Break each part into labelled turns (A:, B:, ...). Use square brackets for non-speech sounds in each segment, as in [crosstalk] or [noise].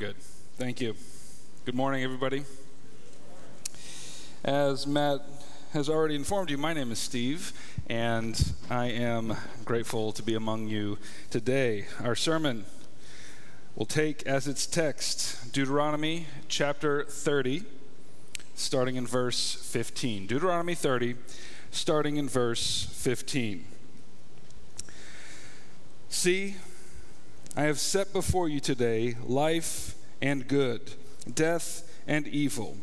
A: good. Thank you. Good morning, everybody. As Matt has already informed you, my name is Steve, and I am grateful to be among you today. Our sermon will take as its text Deuteronomy chapter 30, starting in verse 15. Deuteronomy 30, starting in verse 15. See, I have set before you today life and good, death and evil.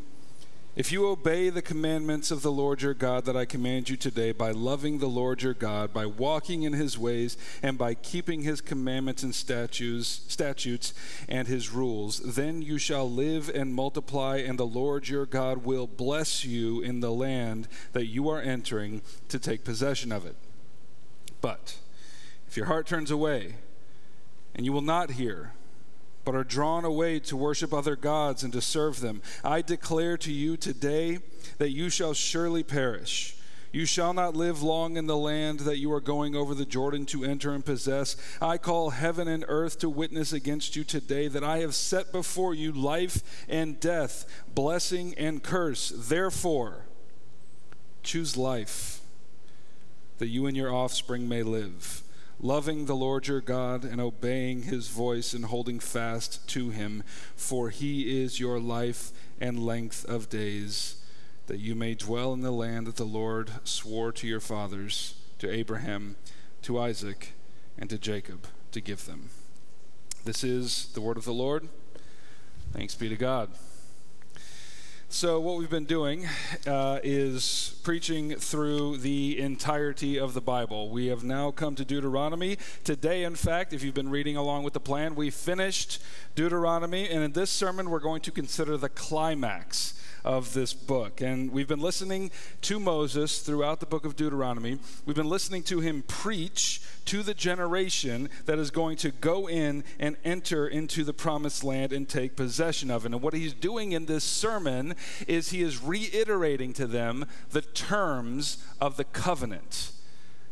A: If you obey the commandments of the Lord your God that I command you today by loving the Lord your God, by walking in his ways, and by keeping his commandments and statutes, statutes and his rules, then you shall live and multiply, and the Lord your God will bless you in the land that you are entering to take possession of it. But if your heart turns away, and you will not hear, but are drawn away to worship other gods and to serve them. I declare to you today that you shall surely perish. You shall not live long in the land that you are going over the Jordan to enter and possess. I call heaven and earth to witness against you today that I have set before you life and death, blessing and curse. Therefore, choose life, that you and your offspring may live loving the Lord your God and obeying his voice and holding fast to him, for he is your life and length of days, that you may dwell in the land that the Lord swore to your fathers, to Abraham, to Isaac, and to Jacob, to give them. This is the word of the Lord. Thanks be to God. So, what we've been doing uh, is preaching through the entirety of the Bible. We have now come to Deuteronomy. Today, in fact, if you've been reading along with the plan, we finished Deuteronomy, and in this sermon, we're going to consider the climax of this book. And we've been listening to Moses throughout the book of Deuteronomy. We've been listening to him preach to the generation that is going to go in and enter into the promised land and take possession of it. And what he's doing in this sermon is he is reiterating to them the terms of the covenant.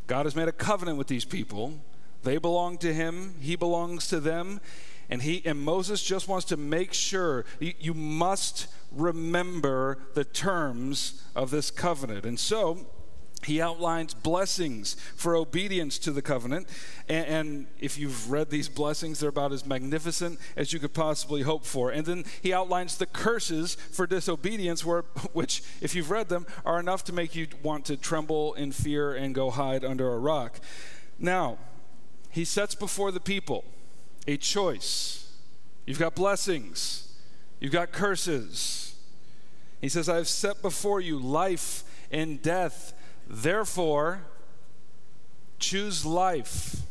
A: God has made a covenant with these people. They belong to him, he belongs to them. And he and Moses just wants to make sure you, you must remember the terms of this covenant. And so he outlines blessings for obedience to the covenant. And, and, if you've read these blessings, they're about as magnificent as you could possibly hope for. And then he outlines the curses for disobedience, where, [laughs] which, if you've read them, are enough to make you want to tremble in fear and go hide under a rock. Now, he sets before the people a choice. You've got blessings, you've got curses. He says, I've set before you life and death Therefore, choose life.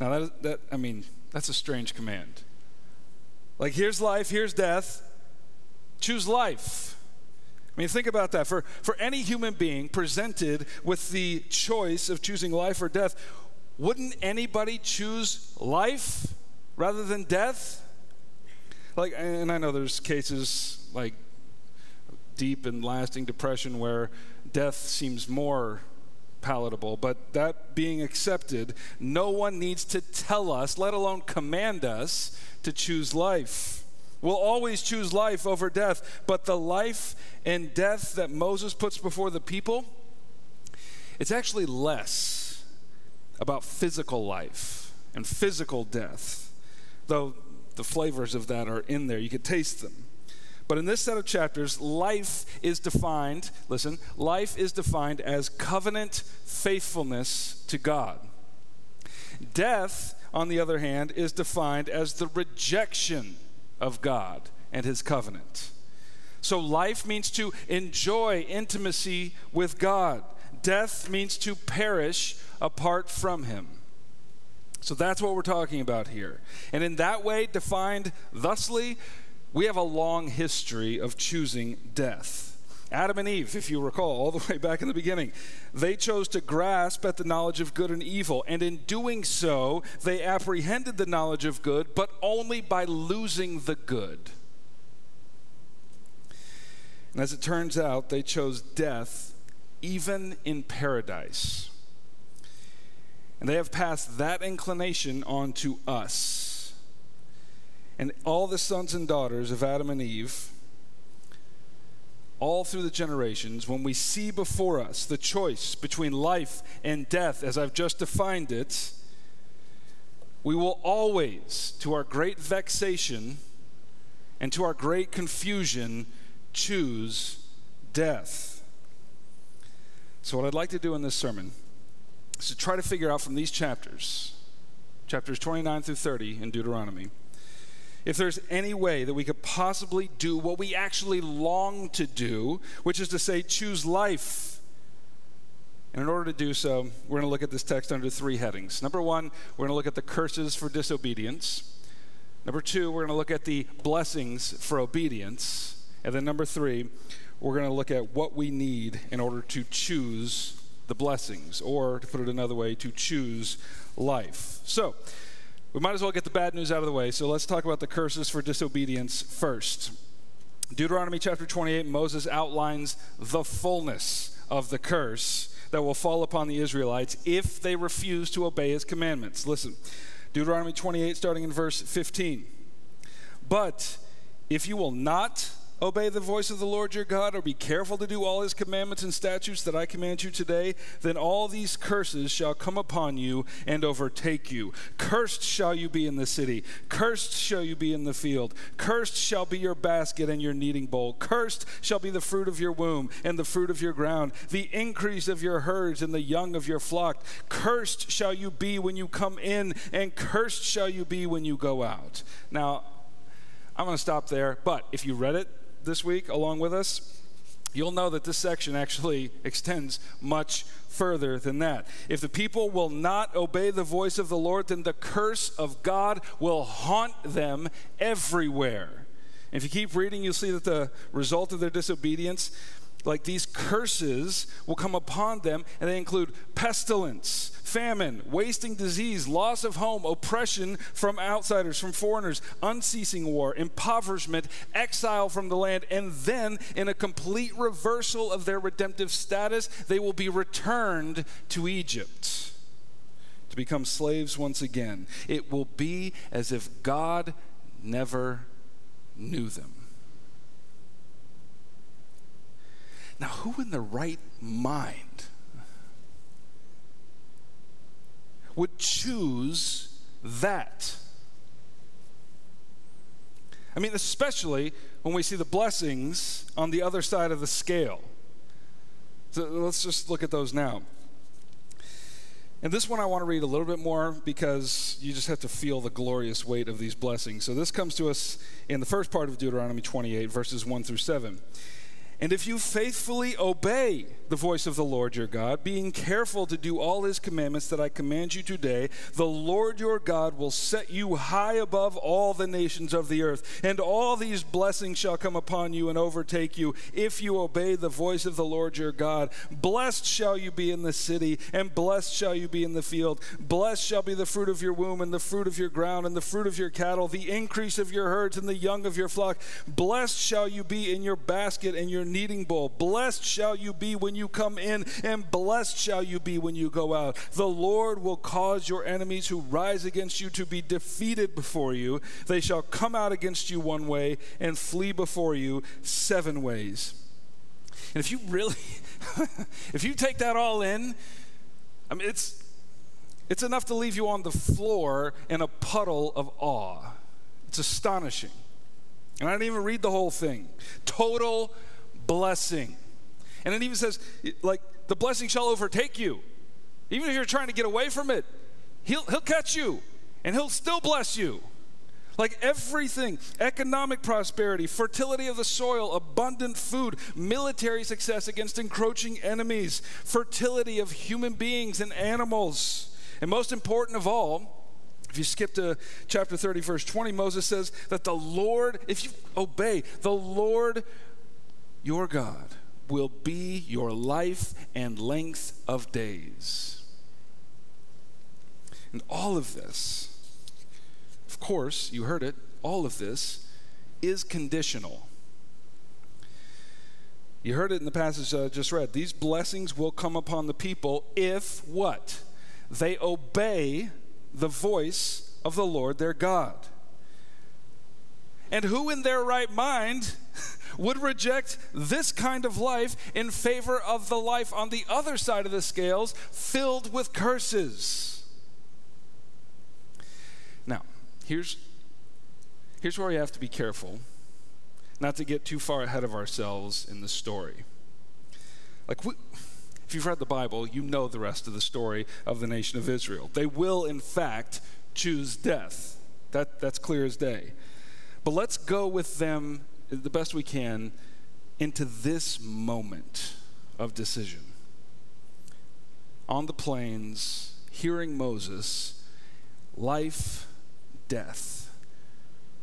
A: Now, that, that, I mean, that's a strange command. Like, here's life, here's death. Choose life. I mean, think about that. For, for any human being presented with the choice of choosing life or death, wouldn't anybody choose life rather than death? Like, and I know there's cases like deep and lasting depression where death seems more palatable. But that being accepted, no one needs to tell us, let alone command us, to choose life. We'll always choose life over death, but the life and death that Moses puts before the people, it's actually less about physical life and physical death, though the flavors of that are in there. You could taste them. But in this set of chapters, life is defined, listen, life is defined as covenant faithfulness to God. Death, on the other hand, is defined as the rejection of God and his covenant. So life means to enjoy intimacy with God. Death means to perish apart from him. So that's what we're talking about here. And in that way, defined thusly, we have a long history of choosing death. Adam and Eve, if you recall, all the [laughs] way back in the beginning, they chose to grasp at the knowledge of good and evil. And in doing so, they apprehended the knowledge of good, but only by losing the good. And as it turns out, they chose death even in paradise. And they have passed that inclination on to us. and all the sons and daughters of Adam and Eve, all through the generations, when we see before us the choice between life and death, as I've just defined it, we will always, to our great vexation and to our great confusion, choose death. So, what I'd like to do in this sermon is to try to figure out from these chapters, chapters 29 through 30 in Deuteronomy, if there's any way that we could possibly do what we actually long to do, which is to say, choose life. And in order to do so, we're going to look at this text under three headings. Number one, we're going to look at the curses for disobedience. Number two, we're going to look at the blessings for obedience. And then number three, we're going to look at what we need in order to choose the blessings, or to put it another way, to choose life. So, we might as well get the bad news out of the way. So let's talk about the curses for disobedience first. Deuteronomy chapter 28, Moses outlines the fullness of the curse that will fall upon the Israelites if they refuse to obey his commandments. Listen, Deuteronomy 28, starting in verse 15. But if you will not obey the voice of the Lord your God, or be careful to do all his commandments and statutes that I command you today, then all these curses shall come upon you and overtake you. Cursed shall you be in the city, cursed shall you be in the field, cursed shall be your basket and your kneading bowl, cursed shall be the fruit of your womb and the fruit of your ground, the increase of your herds and the young of your flock. Cursed shall you be when you come in, and cursed shall you be when you go out. Now, I'm going to stop there, but if you read it, this week along with us, you'll know that this section actually [laughs] extends much further than that. If the people will not obey the voice of the Lord, then the curse of God will haunt them everywhere. If you keep reading, you'll see that the result of their disobedience like these curses will come upon them, and they include pestilence, famine, wasting disease, loss of home, oppression from outsiders, from foreigners, unceasing war, impoverishment, exile from the land, and then, in a complete reversal of their redemptive status, they will be returned to Egypt to become slaves once again. It will be as if God never knew them. Now, who in the right mind would choose that? I mean, especially when we see the blessings on the other side of the scale. So let's just look at those now. And this one I want to read a little bit more because you just have to feel the glorious weight of these blessings. So this comes to us in the first part of Deuteronomy 28, verses 1 through 7. And if you faithfully obey the voice of the Lord your God, being careful to do all his commandments that I command you today, the Lord your God will set you high above all the nations of the earth. And all these blessings shall come upon you and overtake you if you obey the voice of the Lord your God. Blessed shall you be in the city, and blessed shall you be in the field. Blessed shall be the fruit of your womb, and the fruit of your ground, and the fruit of your cattle, the increase of your herds, and the young of your flock. Blessed shall you be in your basket and your kneading bowl. Blessed shall you be when you come in, and blessed shall you be when you go out. The Lord will cause your enemies who rise against you to be defeated before you. They shall come out against you one way and flee before you seven ways. And if you really, [laughs] if you take that all in, I mean, it's, it's enough to leave you on the floor in a puddle of awe. It's astonishing. And I didn't even read the whole thing. Total blessing. And it even says, like, the blessing shall overtake you. Even if you're trying to get away from it, he'll, he'll catch you and he'll still bless you. Like everything economic prosperity, fertility of the soil, abundant food, military success against encroaching enemies, fertility of human beings and animals. And most important of all, if you skip to chapter 30, verse 20, Moses says that the Lord, if you obey, the Lord your God will be your life and length of days. And all of this, of course, you heard it, all of this is conditional. You heard it in the passage I just read. These blessings will come upon the people if what? They obey the voice of the Lord their God. And who in their right mind [laughs] would reject this kind of life in favor of the life on the other side of the scales filled with curses? Now, here's, here's where we have to be careful not to get too far ahead of ourselves in the story. Like, we, if you've read the Bible, you know the rest of the story of the nation of Israel. They will, in fact, choose death. That, that's clear as day. But let's go with them the best we can into this moment of decision. On the plains, hearing Moses, life, death.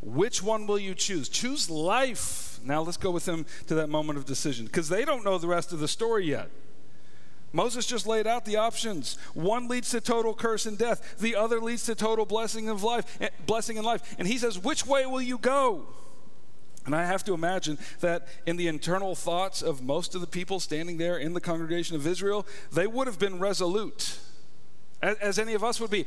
A: Which one will you choose? Choose life. Now let's go with them to that moment of decision because they don't know the rest of the story yet. Moses just laid out the options. One leads to total curse and death, the other leads to total blessing of life, eh, blessing in life. And he says, "Which way will you go?" And I have to imagine that in the internal thoughts of most of the people standing there in the congregation of Israel, they would have been resolute, as, as any of us would be.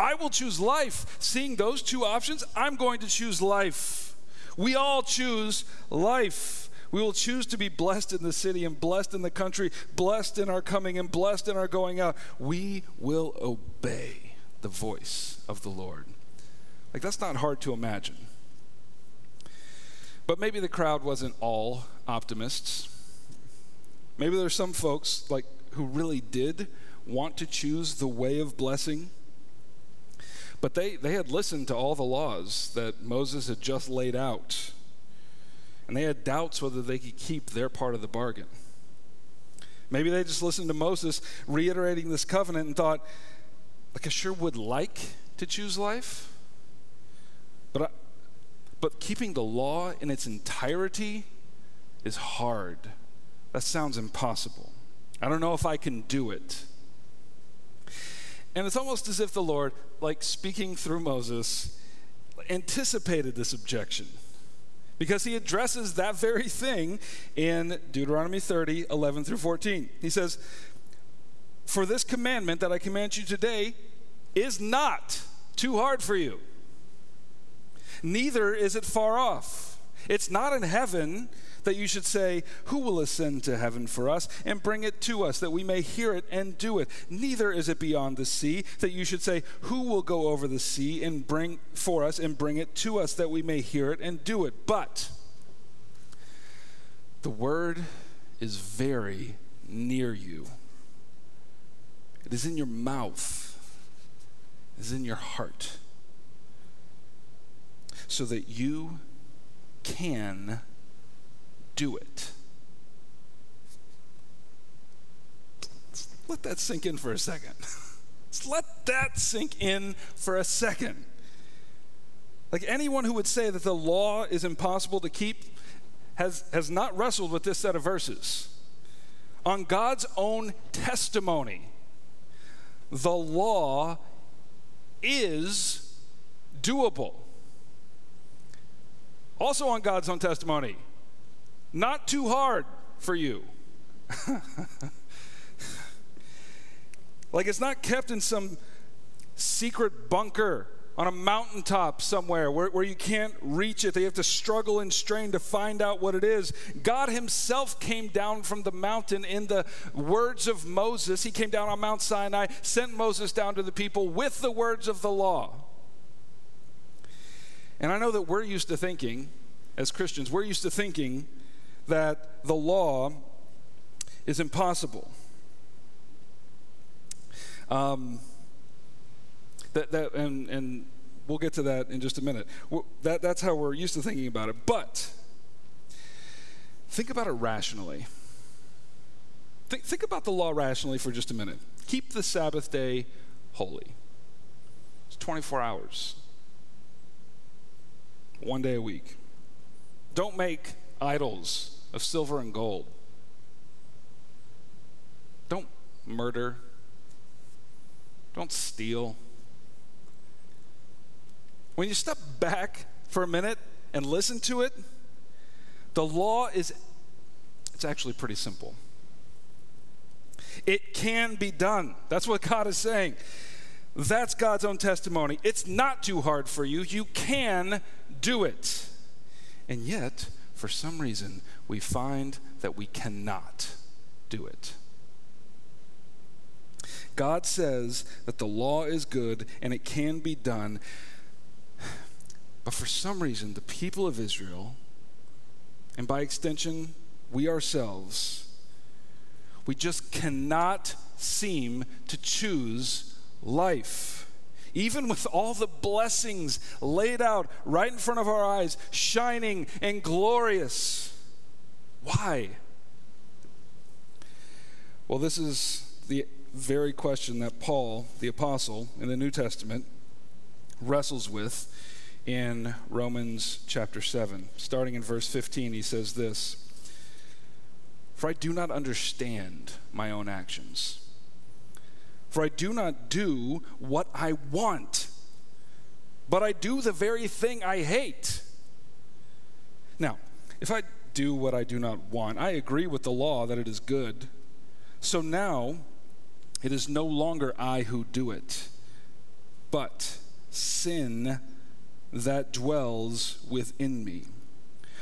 A: I will choose life. Seeing those two options, I'm going to choose life. We all choose life. We will choose to be blessed in the city and blessed in the country, blessed in our coming and blessed in our going out. We will obey the voice of the Lord. Like, that's not hard to imagine. But maybe the crowd wasn't all optimists. Maybe there there's some folks like who really did want to choose the way of blessing. But they, they had listened to all the laws that Moses had just laid out. And they had doubts whether they could keep their part of the bargain. Maybe they just listened to Moses reiterating this covenant and thought, like, I sure would like to choose life, but but keeping the law in its entirety is hard. That sounds impossible. I don't know if I can do it. And it's almost as if the Lord, like speaking through Moses, anticipated this objection because he addresses that very thing in Deuteronomy 30, 11 through 14. He says, For this commandment that I command you today is not too hard for you neither is it far off. It's not in heaven that you should say, Who will ascend to heaven for us and bring it to us that we may hear it and do it? Neither is it beyond the sea that you should say, Who will go over the sea and bring for us and bring it to us that we may hear it and do it? But the word is very near you. It is in your mouth, it is in your heart so that you can do it. Let that sink in for a second. [laughs] let that sink in for a second. Like anyone who would say that the law is impossible to keep has, has not wrestled with this set of verses. On God's own testimony, the law is doable. Also, on God's own testimony, not too hard for you. [laughs] like it's not kept in some secret bunker on a mountaintop somewhere where, where you can't reach it. They have to struggle and strain to find out what it is. God Himself came down from the mountain in the words of Moses. He came down on Mount Sinai, sent Moses down to the people with the words of the law. And I know that we're used to thinking, as Christians, we're used to thinking that the law is impossible. Um, that, that, and, and we'll get to that in just a minute. That, that's how we're used to thinking about it. But think about it rationally. Think, think about the law rationally for just a minute. Keep the Sabbath day holy. It's 24 hours one day a week. Don't make idols of silver and gold. Don't murder. Don't steal. When you step back for a minute and listen to it, the law is it's actually pretty simple. It can be done. That's what God is saying. That's God's own testimony. It's not too hard for you. You can do it. And yet, for some reason, we find that we cannot do it. God says that the law is good and it can be done. But for some reason, the people of Israel, and by extension, we ourselves, we just cannot seem to choose life. Even with all the blessings laid out right in front of our eyes, shining and glorious. Why? Well, this is the very question that Paul, the apostle in the New Testament, wrestles with in Romans chapter 7. Starting in verse 15, he says this For I do not understand my own actions. For I do not do what I want, but I do the very thing I hate. Now, if I do what I do not want, I agree with the law that it is good. So now, it is no longer I who do it, but sin that dwells within me.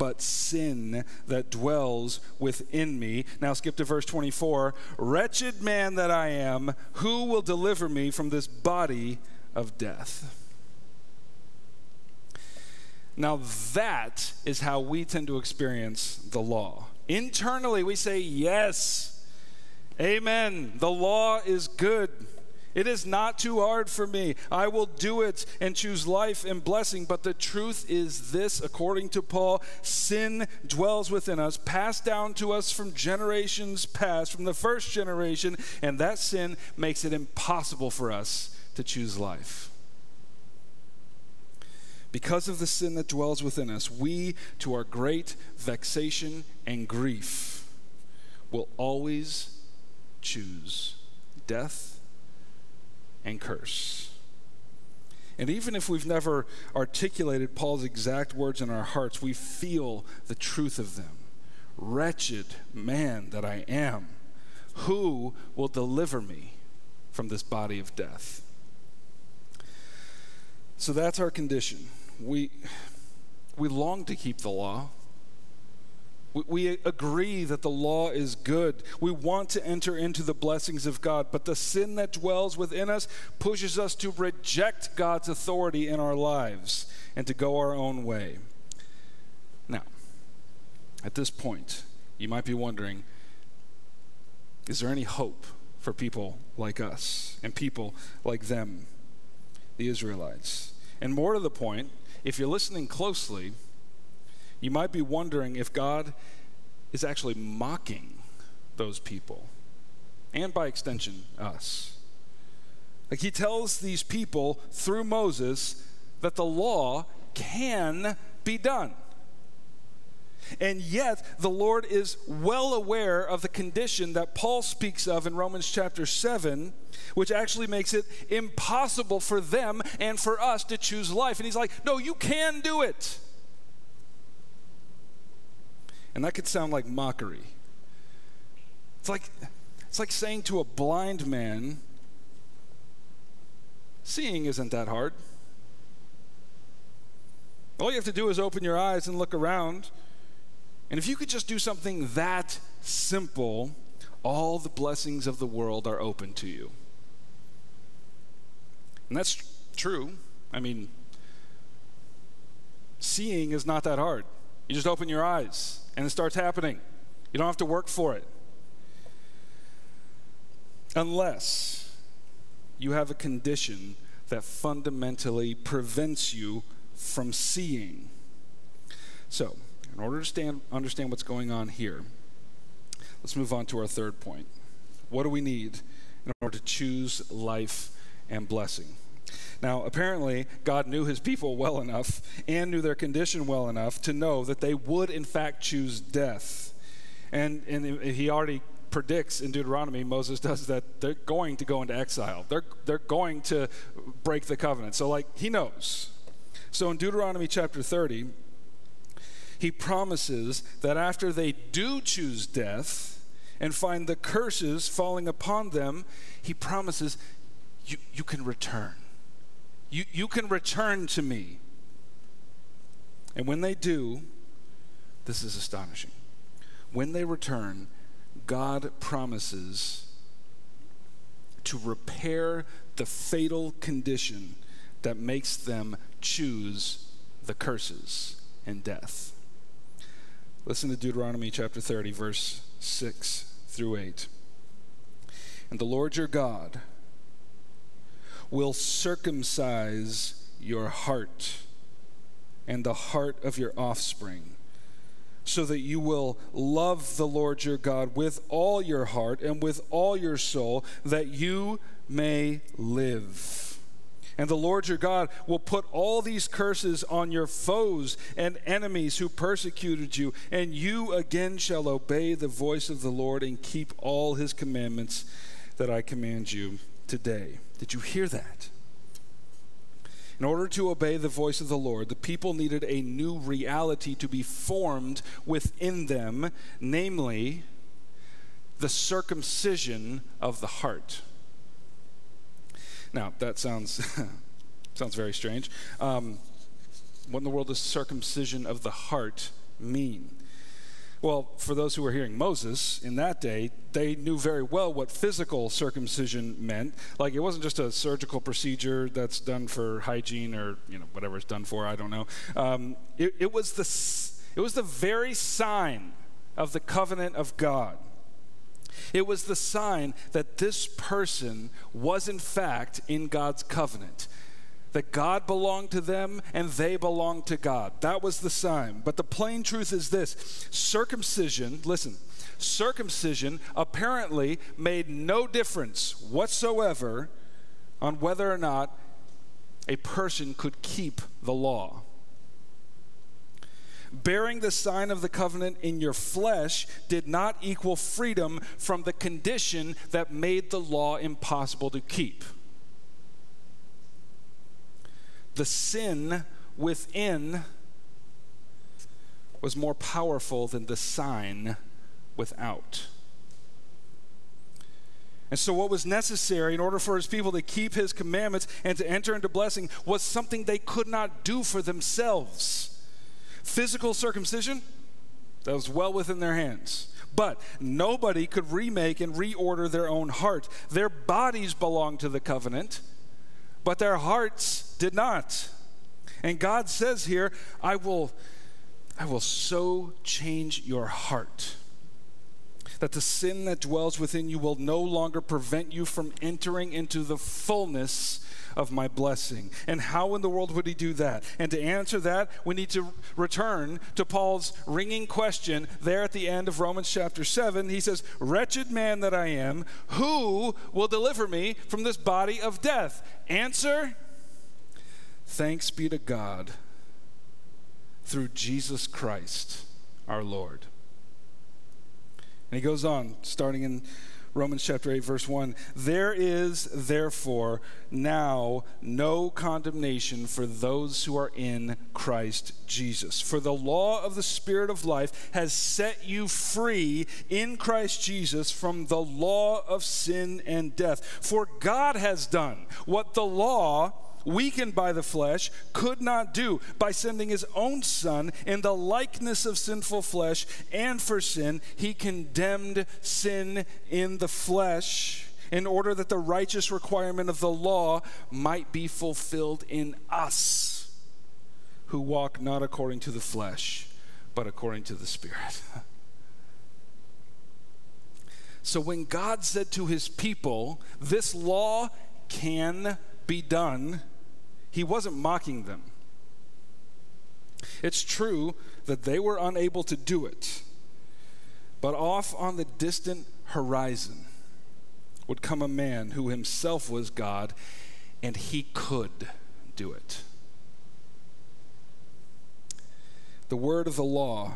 A: but sin that dwells within me. Now skip to verse 24. Wretched man that I am, who will deliver me from this body of death? Now, that is how we tend to experience the law. Internally, we say, Yes, amen. The law is good. It is not too hard for me. I will do it and choose life and blessing. But the truth is this, according to Paul sin dwells within us, passed down to us from generations past, from the first generation, and that sin makes it impossible for us to choose life. Because of the sin that dwells within us, we, to our great vexation and grief, will always choose death and curse. And even if we've never articulated Paul's exact words in our hearts, we feel the truth of them. Wretched man that I am, who will deliver me from this body of death? So that's our condition. We, we long to keep the law. We, agree that the law is good. We want to enter into the blessings of God, but the sin that dwells within us pushes us to reject God's authority in our lives and to go our own way. Now, at this point, you might be wondering is there any hope for people like us and people like them, the Israelites? And more to the point, if you're listening closely, you might be wondering if God is actually mocking those people, and by extension, us. Like he tells these people through Moses that the law can be done. And yet, the Lord is well aware of the condition that Paul speaks of in Romans chapter 7, which actually makes it impossible for them and for us to choose life. And he's like, No, you can do it. And that could sound like mockery. It's like, it's like saying to a blind man, seeing isn't that hard. All you have to do is open your eyes and look around. And if you could just do something that simple, all the blessings of the world are open to you. And that's true. I mean, seeing is not that hard. You just open your eyes and it starts happening. You don't have to work for it. Unless you have a condition that fundamentally prevents you from seeing. So, in order to stand, understand what's going on here, let's move on to our third point. What do we need in order to choose life and blessing? Now, apparently, God knew his people well enough and knew their condition well enough to know that they would, in fact, choose death. And, and he already predicts in Deuteronomy, Moses does that they're going to go into exile. They're, they're going to break the covenant. So, like, he knows. So, in Deuteronomy chapter 30, he promises that after they do choose death and find the curses falling upon them, he promises, you, you can return. You, you can return to me. And when they do, this is astonishing. When they return, God promises to repair the fatal condition that makes them choose the curses and death. Listen to Deuteronomy chapter 30, verse 6 through 8. And the Lord your God will circumcise your heart and the heart of your offspring so that you will love the Lord your God with all your heart and with all your soul, that you may live. And the Lord your God will put all these curses on your foes and enemies who persecuted you, and you again shall obey the voice of the Lord and keep all his commandments that I command you today. Did you hear that? In order to obey the voice of the Lord, the people needed a new reality to be formed within them, namely, the circumcision of the heart. Now, that sounds, [laughs] sounds very strange. Um, what in the world does circumcision of the heart mean? Well, for those who were hearing Moses in that day, they knew very well what physical circumcision meant. Like it wasn't just a surgical procedure that's done for hygiene or you know whatever it's done for. I don't know. Um, it, it was the it was the very sign of the covenant of God. It was the sign that this person was in fact in God's covenant that God belonged to them and they belonged to God. That was the sign. But the plain truth is this circumcision, listen, circumcision apparently made no difference whatsoever on whether or not a person could keep the law. Bearing the sign of the covenant in your flesh did not equal freedom from the condition that made the law impossible to keep the sin within was more powerful than the sign without. And so, what was necessary in order for his people to keep his commandments and to enter into blessing was something they could not do for themselves. Physical circumcision, that was well within their hands. But nobody could remake and reorder their own heart. Their bodies belonged to the covenant, but their hearts did not. And God says here, I will, I will so change your heart that the sin that dwells within you will no longer prevent you from entering into the fullness of my blessing. And how in the world would he do that? And to answer that, we need to return to Paul's ringing question there at the end of Romans chapter 7. He says, Wretched man that I am, who will deliver me from this body of death? Answer Thanks be to God through Jesus Christ our Lord. And he goes on, starting in Romans chapter 8, verse 1 There is therefore now no condemnation for those who are in Christ Jesus. For the law of the Spirit of life has set you free in Christ Jesus from the law of sin and death. For God has done what the law weakened by the flesh, could not do by sending his own Son in the likeness of sinful flesh, and for sin, he condemned sin in the flesh in order that the righteous requirement of the law might be fulfilled in us who walk not according to the flesh, but according to the Spirit. [laughs] so when God said to his people, This law can be done, he wasn't mocking them. It's true that they were unable to do it, but off on the distant horizon would come a man who himself was God, and he could do it. The word of the law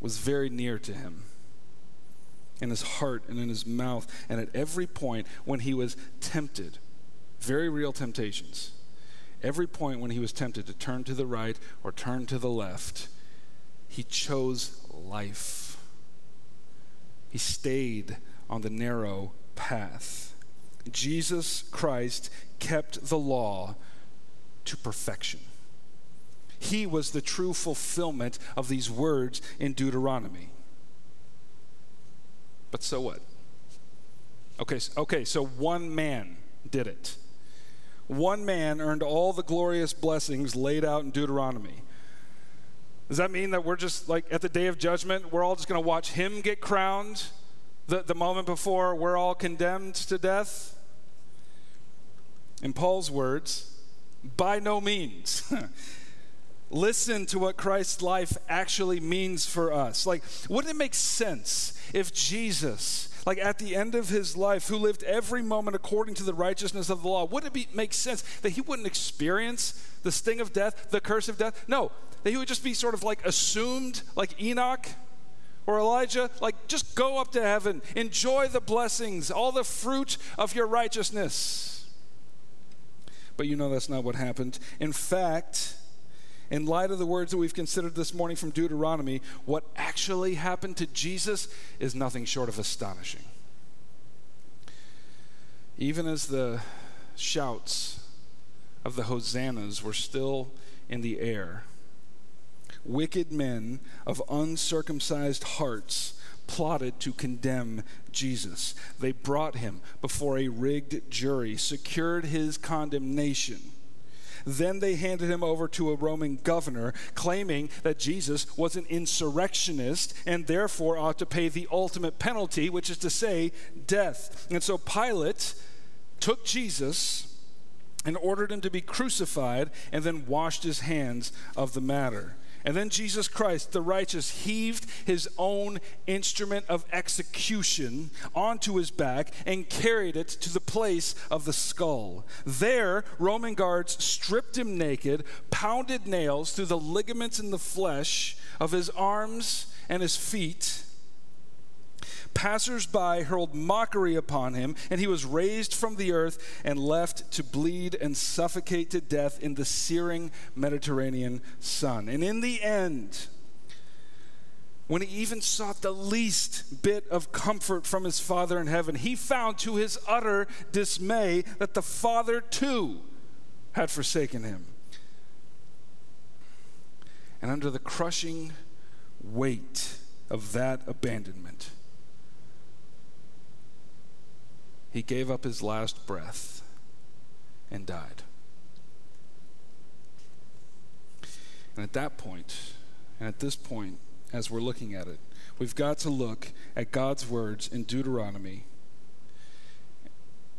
A: was very near to him. in his heart and in his mouth, and at every point when he was tempted, very real temptations, every point when he was tempted to turn to the right or turn to the left, he chose life. He stayed on the narrow path. Jesus Christ kept the law to perfection. He was the true fulfillment of these words in Deuteronomy. But so what? Okay, okay, so one man did it. One man earned all the glorious blessings laid out in Deuteronomy. Does that mean that we're just like at the day of judgment, we're all just going to watch him get crowned the, the moment before we're all condemned to death? In Paul's words, by no means. [laughs] Listen to what Christ's life actually means for us. Like, wouldn't it make sense if Jesus, like at the end of his life, who lived every moment according to the righteousness of the law, wouldn't it be, make sense that he wouldn't experience the sting of death, the curse of death? No, that he would just be sort of like assumed, like Enoch or Elijah, like just go up to heaven, enjoy the blessings, all the fruit of your righteousness. But you know that's not what happened. In fact, in light of the words that we've considered this morning from Deuteronomy, what actually happened to Jesus is nothing short of astonishing. Even as the shouts of the hosannas were still in the air, wicked men of uncircumcised hearts plotted to condemn Jesus. They brought him before a rigged jury, secured his condemnation. Then they handed him over to a Roman governor, claiming that Jesus was an insurrectionist and therefore ought to pay the ultimate penalty, which is to say, death. And so Pilate took Jesus and ordered him to be crucified and then washed his hands of the matter. And then Jesus Christ, the righteous, heaved his own instrument of execution onto his back and carried it to the place of the skull. There, Roman guards stripped him naked, pounded nails through the ligaments in the flesh of his arms and his feet Passers-by hurled mockery upon him, and he was raised from the earth and left to bleed and suffocate to death in the searing Mediterranean sun. And in the end, when he even sought the least bit of comfort from his Father in heaven, he found to his utter dismay that the Father too had forsaken him. And under the crushing weight of that abandonment, he gave up his last breath and died. And at that point, and at this point, as we're looking at it, we've got to look at God's words in Deuteronomy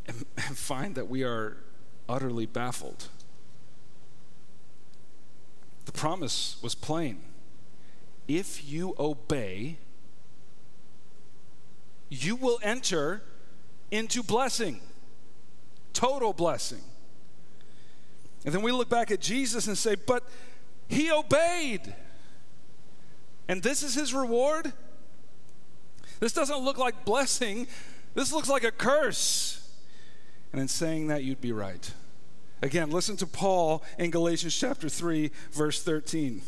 A: and, and find that we are utterly baffled. The promise was plain. If you obey, you will enter into blessing, total blessing. And then we look back at Jesus and say, but he obeyed. And this is his reward? This doesn't look like blessing, this looks like a curse. And in saying that, you'd be right. Again, listen to Paul in Galatians chapter 3, verse 13.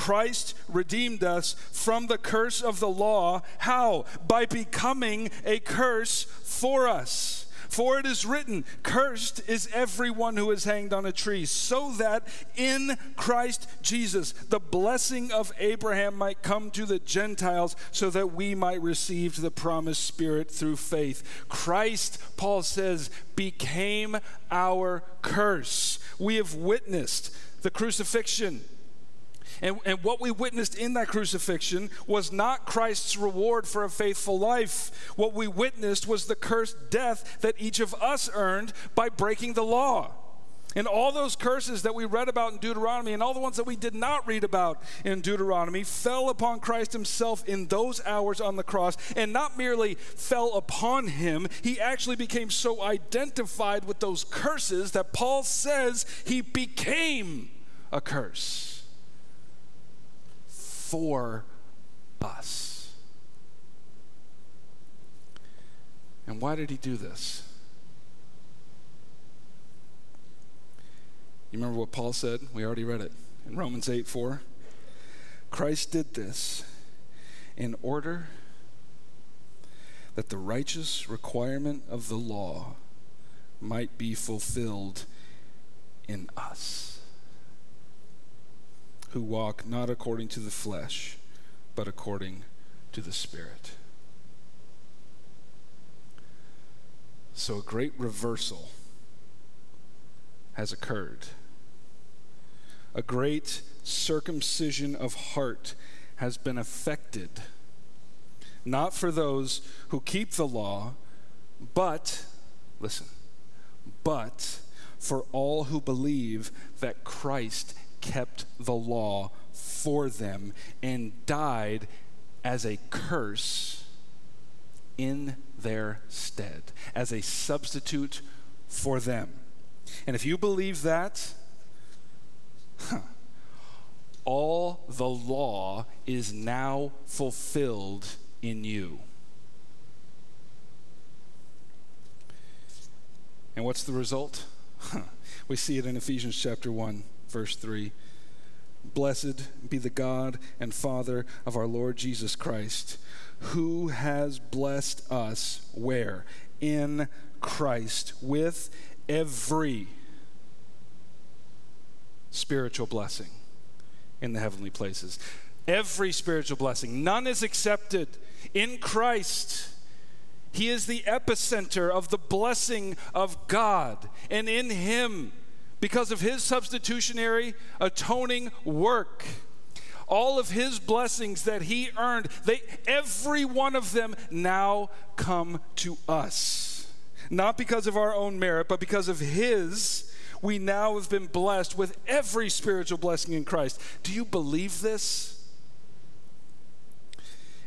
A: Christ redeemed us from the curse of the law. How? By becoming a curse for us. For it is written, Cursed is everyone who is hanged on a tree, so that in Christ Jesus the blessing of Abraham might come to the Gentiles, so that we might receive the promised Spirit through faith. Christ, Paul says, became our curse. We have witnessed the crucifixion and, and what we witnessed in that crucifixion was not Christ's reward for a faithful life. What we witnessed was the cursed death that each of us earned by breaking the law. And all those curses that we read about in Deuteronomy and all the ones that we did not read about in Deuteronomy fell upon Christ himself in those hours on the cross. And not merely fell upon him, he actually became so identified with those curses that Paul says he became a curse for us. And why did he do this? You remember what Paul said? We already read it in Romans 8 4. Christ did this in order that the righteous requirement of the law might be fulfilled in us, who walk not according to the flesh, but according to the Spirit. So a great reversal has occurred. A great circumcision of heart has been effected, not for those who keep the law, but, listen, but for all who believe that Christ kept the law for them and died as a curse in their stead, as a substitute for them. And if you believe that, huh, all the law is now fulfilled in you. And what's the result? [laughs] we see it in Ephesians chapter 1, verse 3. Blessed be the God and Father of our Lord Jesus Christ, who has blessed us where? In Christ with every spiritual blessing in the heavenly places. Every spiritual blessing, none is accepted in Christ. He is the epicenter of the blessing of God. And in Him, because of His substitutionary atoning work, all of His blessings that He earned, they, every one of them now come to us. Not because of our own merit, but because of His, we now have been blessed with every spiritual blessing in Christ. Do you believe this?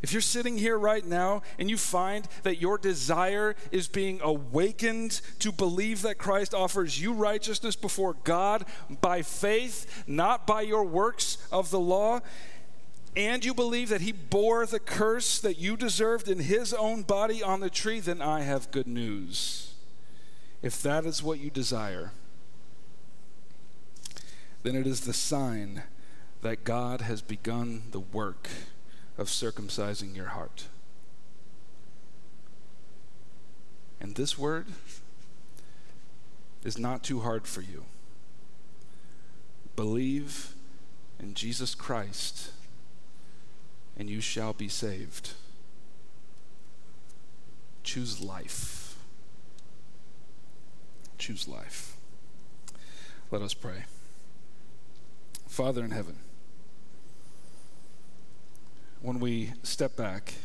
A: If you're sitting here right now and you find that your desire is being awakened to believe that Christ offers you righteousness before God by faith, not by your works of the law, and you believe that he bore the curse that you deserved in his own body on the tree, then I have good news. If that is what you desire, then it is the sign that God has begun the work of circumcising your heart. And this word is not too hard for you. Believe in Jesus Christ, and you shall be saved. Choose life. Choose life. Let us pray. Father in heaven, when we step back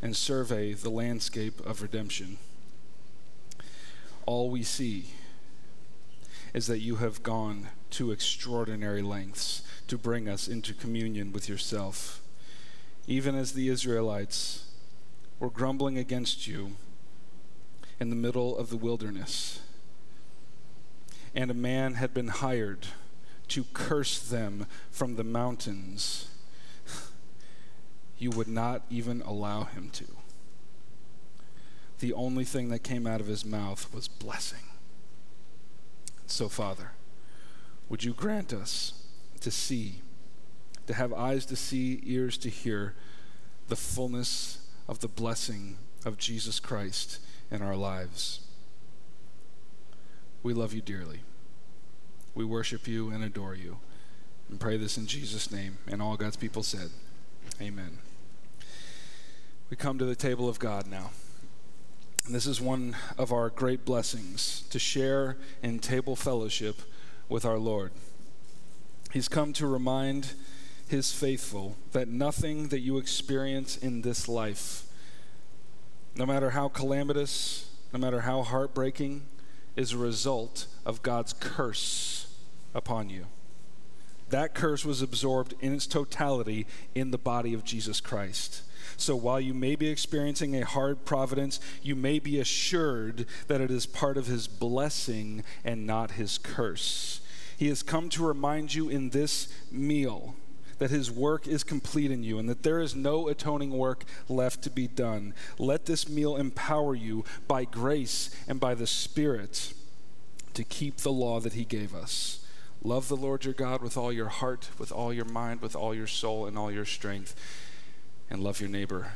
A: and survey the landscape of redemption, all we see is that you have gone to extraordinary lengths to bring us into communion with yourself. Even as the Israelites were grumbling against you in the middle of the wilderness, and a man had been hired to curse them from the mountains you would not even allow him to. The only thing that came out of his mouth was blessing. So, Father, would you grant us to see, to have eyes to see, ears to hear the fullness of the blessing of Jesus Christ in our lives? We love you dearly. We worship you and adore you. And pray this in Jesus' name. And all God's people said, Amen we come to the table of God now. And this is one of our great blessings to share in table fellowship with our Lord. He's come to remind his faithful that nothing that you experience in this life, no matter how calamitous, no matter how heartbreaking, is a result of God's curse upon you. That curse was absorbed in its totality in the body of Jesus Christ. So while you may be experiencing a hard providence, you may be assured that it is part of his blessing and not his curse. He has come to remind you in this meal that his work is complete in you and that there is no atoning work left to be done. Let this meal empower you by grace and by the Spirit to keep the law that he gave us. Love the Lord your God with all your heart, with all your mind, with all your soul, and all your strength, and love your neighbor